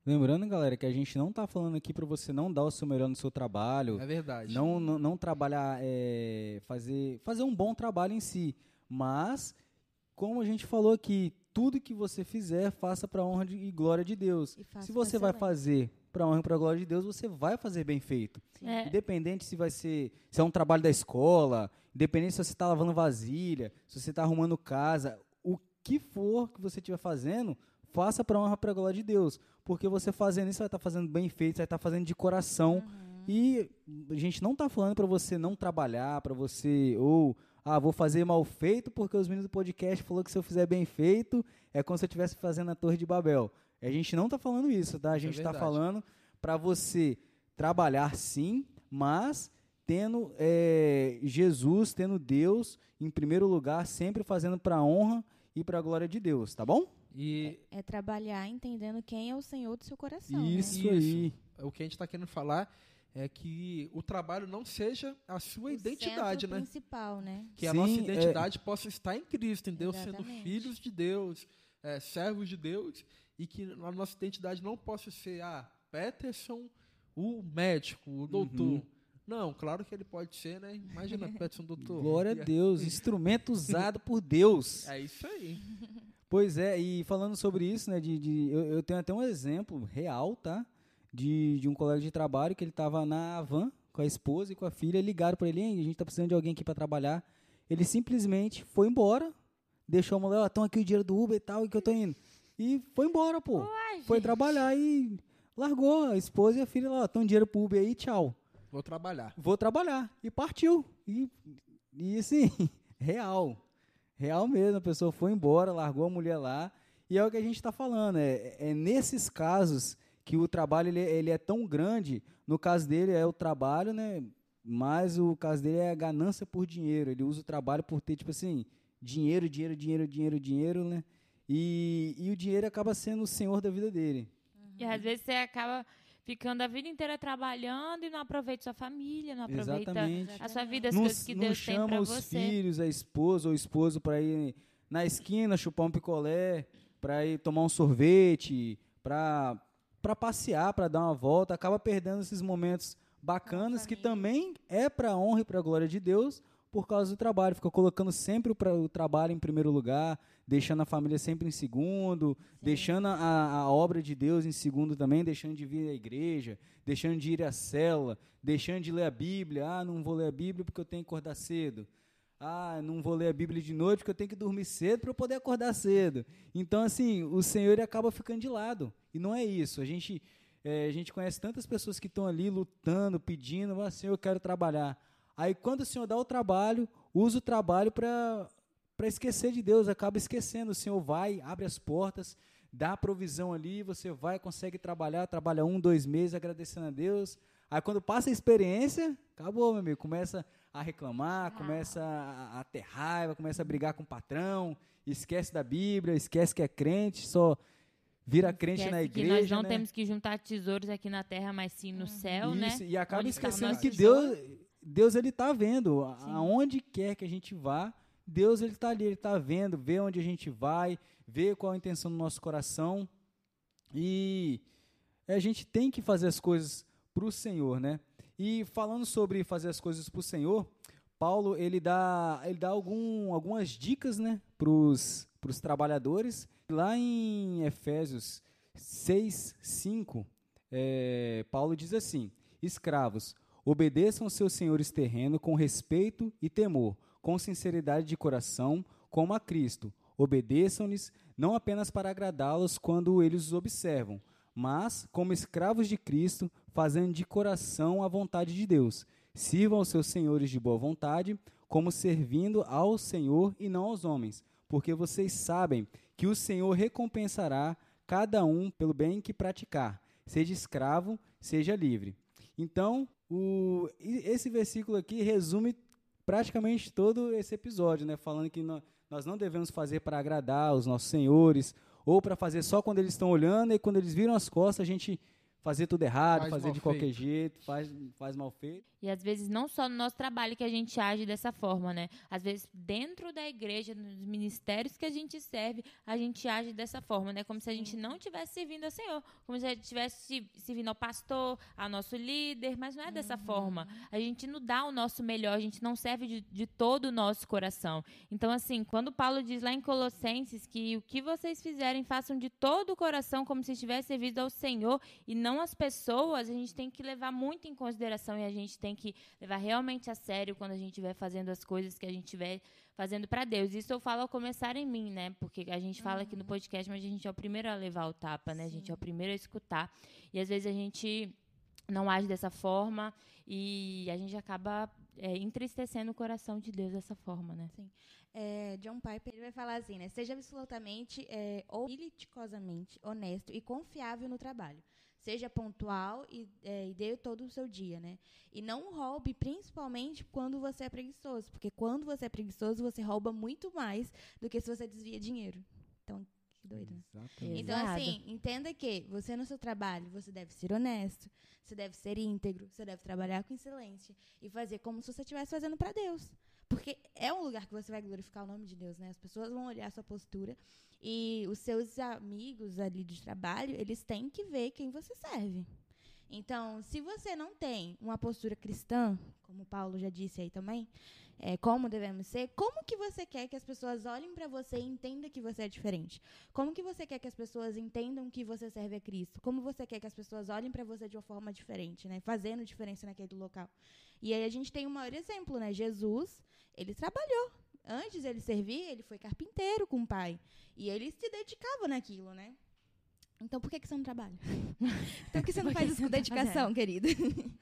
Lembrando, galera, que a gente não tá falando aqui para você não dar o seu melhor no seu trabalho, É verdade. não, não, não trabalhar, é, fazer, fazer um bom trabalho em si, mas, como a gente falou aqui, tudo que você fizer, faça para honra e glória de Deus. Se você vai fazer para honra e para glória de Deus, você vai fazer bem feito. É, Independente se vai ser se é um trabalho da escola, independente se você está lavando vasilha, se você está arrumando casa, o que for que você estiver fazendo, faça para honra e para glória de Deus, porque você fazendo isso você vai estar fazendo bem feito, você vai estar fazendo de coração. E a gente não está falando para você não trabalhar, para você ou ah, vou fazer mal feito porque os meninos do podcast falou que se eu fizer bem feito é como se eu estivesse fazendo a Torre de Babel. A gente não está falando isso, tá? A é gente está verdade. falando para você trabalhar sim, mas tendo é, Jesus, tendo Deus em primeiro lugar, sempre fazendo para a honra e para a glória de Deus, tá bom? E É trabalhar entendendo quem é o Senhor do seu coração. Isso, né? aí. o que a gente está querendo falar é que o trabalho não seja a sua O identidade, né? principal, né? Que a Sim, nossa é. identidade possa estar em Cristo, em Deus, sendo Exatamente. filhos de Deus, é, servos de Deus, e que a nossa identidade não possa ser, ah, Peterson, o médico, o doutor. Uhum. Não, claro que ele pode ser, né? Imagina Peterson, doutor. Glória a é- Deus, instrumento usado por Deus. É isso aí. Pois é, e falando sobre isso, né, de, de- eu, eu tenho até um exemplo real, tá? De, de um colega de trabalho que ele estava na van com a esposa e com a filha, ligaram para ele, "Hein, a gente tá precisando de alguém aqui para trabalhar. Ele simplesmente foi embora, deixou a mulher, ó, estão aqui o dinheiro do Uber e tal, e que eu tô indo. E foi embora, pô. foi trabalhar e largou a esposa e a filha lá, estão dinheiro pro Uber aí, tchau. Vou trabalhar. Vou trabalhar. E partiu. E, e assim, real. Real mesmo, a pessoa foi embora, largou a mulher lá. E é o que a gente está falando. É, é nesses casos que o trabalho ele, ele é tão grande. No caso dele é o trabalho, né? Mas o caso dele é a ganância por dinheiro. Ele usa o trabalho por ter, tipo assim, dinheiro, dinheiro, dinheiro, dinheiro, dinheiro, né? E, e o dinheiro acaba sendo o senhor da vida dele. E às vezes você acaba ficando a vida inteira trabalhando e não aproveita sua família, não aproveita Exatamente. a sua vida, as não, coisas que não Deus tem chama os você. filhos, a esposa ou o esposo para ir na esquina chupar um picolé, para ir tomar um sorvete, para para passear, para dar uma volta, acaba perdendo esses momentos bacanas que também é para honra e para glória de Deus por causa do trabalho. Fica colocando sempre o, o, trabalho em primeiro lugar, deixando a família sempre em segundo, Sim. deixando a, a, obra de Deus em segundo também, deixando de vir à igreja, deixando de ir à cela, deixando de ler a Bíblia. Ah, não vou ler a Bíblia porque eu tenho que acordar cedo. Ah, não vou ler a Bíblia de noite porque eu tenho que dormir cedo para eu poder acordar cedo. Então, assim, o Senhor acaba ficando de lado. E não é isso. A gente, é, a gente conhece tantas pessoas que estão ali lutando, pedindo, ah, Senhor, eu quero trabalhar. Aí, quando o Senhor dá o trabalho, usa o trabalho para esquecer de Deus, acaba esquecendo. O Senhor vai, abre as portas, dá a provisão ali, você vai, consegue trabalhar, trabalha um, dois meses agradecendo a Deus. Aí, quando passa a experiência, acabou, meu amigo, começa a reclamar, ah. começa a, a, ter raiva, começa a brigar com o patrão, esquece da Bíblia, esquece que é crente, só vira crente esquece na igreja. Que nós não né? temos que juntar tesouros aqui na terra, mas sim no céu, né? Isso, né? E acaba Onde esquecendo que Deus, Deus ele está vendo, sim. aonde quer que a gente vá, Deus ele está ali, ele está vendo, vê onde a gente vai, vê qual a intenção do nosso coração e a gente tem que fazer as coisas para o Senhor, né? E falando sobre fazer as coisas para o Senhor, Paulo ele dá, ele dá algum, algumas dicas né, para os trabalhadores. Lá em Efésios 6, 5, é, Paulo diz assim: Escravos, obedeçam seus senhores terrenos com respeito e temor, com sinceridade de coração, como a Cristo. Obedeçam-lhes não apenas para agradá-los quando eles os observam, mas como escravos de Cristo, fazendo de coração a vontade de Deus. Sirvam os seus senhores de boa vontade, como servindo ao Senhor e não aos homens, porque vocês sabem que o Senhor recompensará cada um pelo bem que praticar, seja escravo, seja livre. Então, o, esse versículo aqui resume praticamente todo esse episódio, né? falando que nós não devemos fazer para agradar os nossos senhores, ou para fazer só quando eles estão olhando, e quando eles viram as costas, a gente fazer tudo errado, faz fazer de qualquer feito. jeito, faz, faz mal feito. E às vezes não só no nosso trabalho que a gente age dessa forma, né? Às vezes dentro da igreja, nos ministérios que a gente serve, a gente age dessa forma, né? Como se a gente não estivesse servindo ao Senhor, como se a gente estivesse servindo ao pastor, ao nosso líder, mas não é dessa uhum. forma. A gente não dá o nosso melhor, a gente não serve de, de todo o nosso coração. Então, assim, quando Paulo diz lá em Colossenses que o que vocês fizerem, façam de todo o coração, como se estivesse servido ao Senhor e não às pessoas, a gente tem que levar muito em consideração e a gente tem tem que levar realmente a sério quando a gente estiver fazendo as coisas que a gente estiver fazendo para Deus. Isso eu falo ao começar em mim, né? Porque a gente fala uhum. aqui no uhum. podcast, mas a gente é o primeiro a levar o tapa, né? Sim. A gente é o primeiro a escutar. E às vezes a gente não age dessa forma e a gente acaba é, entristecendo o coração de Deus dessa forma, né? Sim. É, John Piper ele vai falar assim, né? Seja absolutamente é, ou politicosamente honesto e confiável no trabalho. Seja pontual e, é, e dê todo o seu dia, né? E não roube, principalmente quando você é preguiçoso. Porque quando você é preguiçoso, você rouba muito mais do que se você desvia dinheiro. Então, que doido, né? Exatamente. Então, assim, entenda que você no seu trabalho, você deve ser honesto, você deve ser íntegro, você deve trabalhar com excelência e fazer como se você estivesse fazendo para Deus. Porque é um lugar que você vai glorificar o nome de Deus, né? As pessoas vão olhar a sua postura e os seus amigos ali de trabalho, eles têm que ver quem você serve. Então, se você não tem uma postura cristã, como Paulo já disse aí também, é, como devemos ser, como que você quer que as pessoas olhem para você e entendam que você é diferente? Como que você quer que as pessoas entendam que você serve a Cristo? Como você quer que as pessoas olhem para você de uma forma diferente, né? Fazendo diferença naquele local. E aí a gente tem o maior exemplo, né? Jesus, ele trabalhou. Antes ele servir, ele foi carpinteiro com o pai. E ele se dedicava naquilo, né? Então por que, que você não trabalha? então por que você não faz isso com dedicação, tá querido?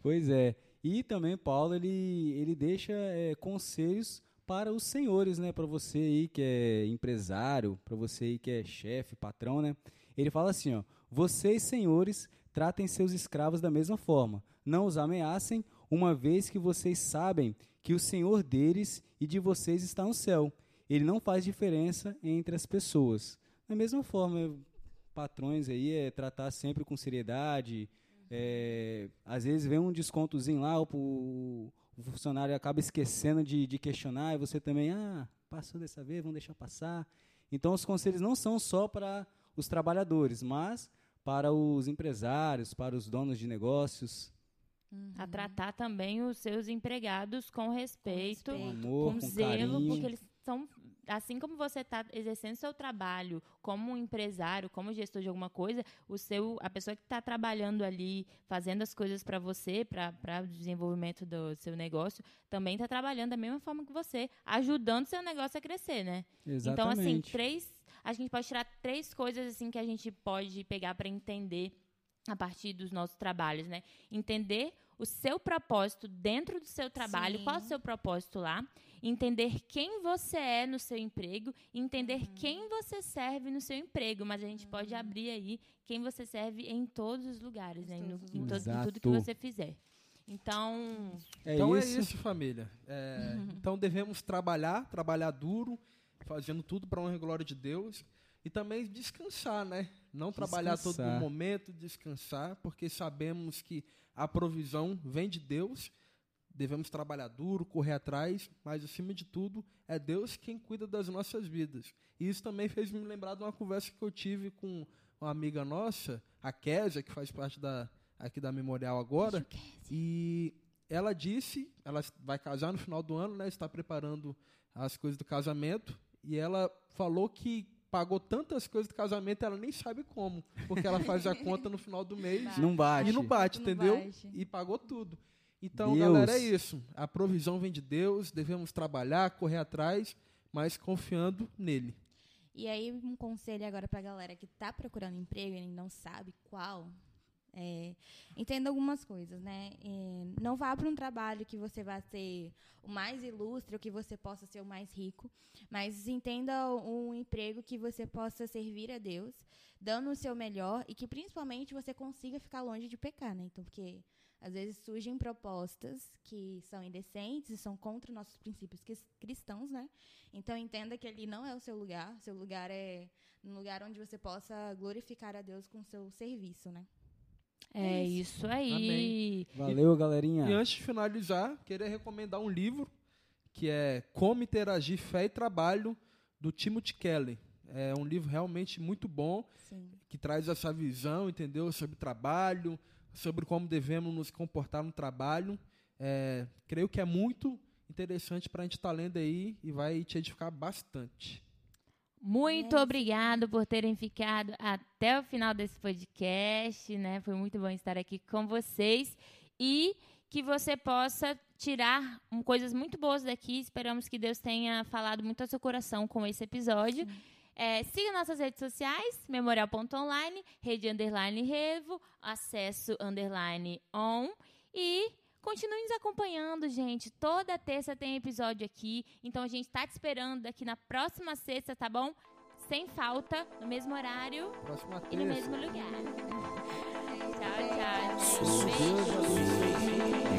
Pois é. E também Paulo ele, ele deixa é, conselhos para os senhores, né? Para você aí que é empresário, para você aí que é chefe, patrão, né? Ele fala assim, ó: "Vocês, senhores, tratem seus escravos da mesma forma. Não os ameacem, uma vez que vocês sabem que o Senhor deles e de vocês está no céu. Ele não faz diferença entre as pessoas. Da mesma forma, patrões aí é tratar sempre com seriedade, é, às vezes vem um descontozinho lá, o, o funcionário acaba esquecendo de, de, questionar, e você também, ah, passou dessa vez, vamos deixar passar. Então, os conselhos não são só para os trabalhadores, mas para os empresários, para os donos de negócios. A tratar também os seus empregados com respeito, respeito. Com amor, com com zelo, carinho. porque eles são. Assim como você está exercendo seu trabalho como um empresário, como gestor de alguma coisa, o seu, a pessoa que está trabalhando ali, fazendo as coisas para você, para o desenvolvimento do seu negócio, também está trabalhando da mesma forma que você, ajudando seu negócio a crescer, né? Exatamente. Então, assim, três. A gente pode tirar três coisas assim que a gente pode pegar para entender a partir dos nossos trabalhos, né? Entender o seu propósito dentro do seu trabalho, Sim. qual é o seu propósito lá, entender quem você é no seu emprego, entender quem você serve no seu emprego, mas a gente pode abrir aí quem você serve em todos os lugares, né? No- em, todo- em tudo que você fizer. Então, É então isso. é isso, família. É, Então devemos trabalhar, trabalhar duro, fazendo tudo para honra e glória de Deus. E também descansar, né? Não trabalhar todo Descansar. momento, descansar, porque sabemos que a provisão vem de Deus. Devemos trabalhar duro, correr atrás, mas acima de tudo é Deus quem cuida das nossas vidas. E isso também fez me lembrar de uma conversa que eu tive com uma amiga nossa, a Késia, que faz parte da, aqui da Memorial agora. E ela disse, ela vai casar no final do ano, né? Está preparando as coisas do casamento. E ela falou que pagou tantas coisas do casamento, ela nem sabe como, porque ela faz a conta no final do mês Não bate. e não bate, Não entendeu? bate. E pagou tudo. Então, Deus. galera, é isso. A provisão vem de Deus, devemos trabalhar, correr atrás, mas confiando nele. E aí, um conselho agora pra galera que tá procurando emprego e não sabe qual. É, entenda algumas coisas, né? É, não vá para um trabalho que você vai ser o mais ilustre ou que você possa ser o mais rico, mas entenda um emprego que você possa servir a Deus, dando o seu melhor e que principalmente você consiga ficar longe de pecar, né? Então, porque às vezes surgem propostas que são indecentes e são contra nossos princípios cris- cristãos, né? Então entenda que ali não é o seu lugar. Seu lugar é um lugar onde você possa glorificar a Deus com o seu serviço, né? É isso aí. Amém. Valeu, galerinha. E antes de finalizar, queria recomendar um livro que é Como Interagir Fé e Trabalho, do Timothy Kelly. É um livro realmente muito bom, Sim. que traz essa visão, entendeu? Sobre trabalho, sobre como devemos nos comportar no trabalho. É, creio que é muito interessante para a gente estar lendo aí e vai te edificar bastante. Muito Yes. obrigado por terem ficado até o final desse podcast, né? Foi muito bom estar aqui com vocês e que você possa tirar um, coisas muito boas daqui. Esperamos que Deus tenha falado muito ao seu coração com esse episódio. É, siga nossas redes sociais, memorial.online, rede underline revo, acesso underline on e continue nos acompanhando, gente. Toda terça tem episódio aqui, então a gente tá te esperando aqui na próxima sexta, tá bom? Sem falta, no mesmo horário Próxima e no terça. mesmo lugar. tchau, tchau. Abençoe.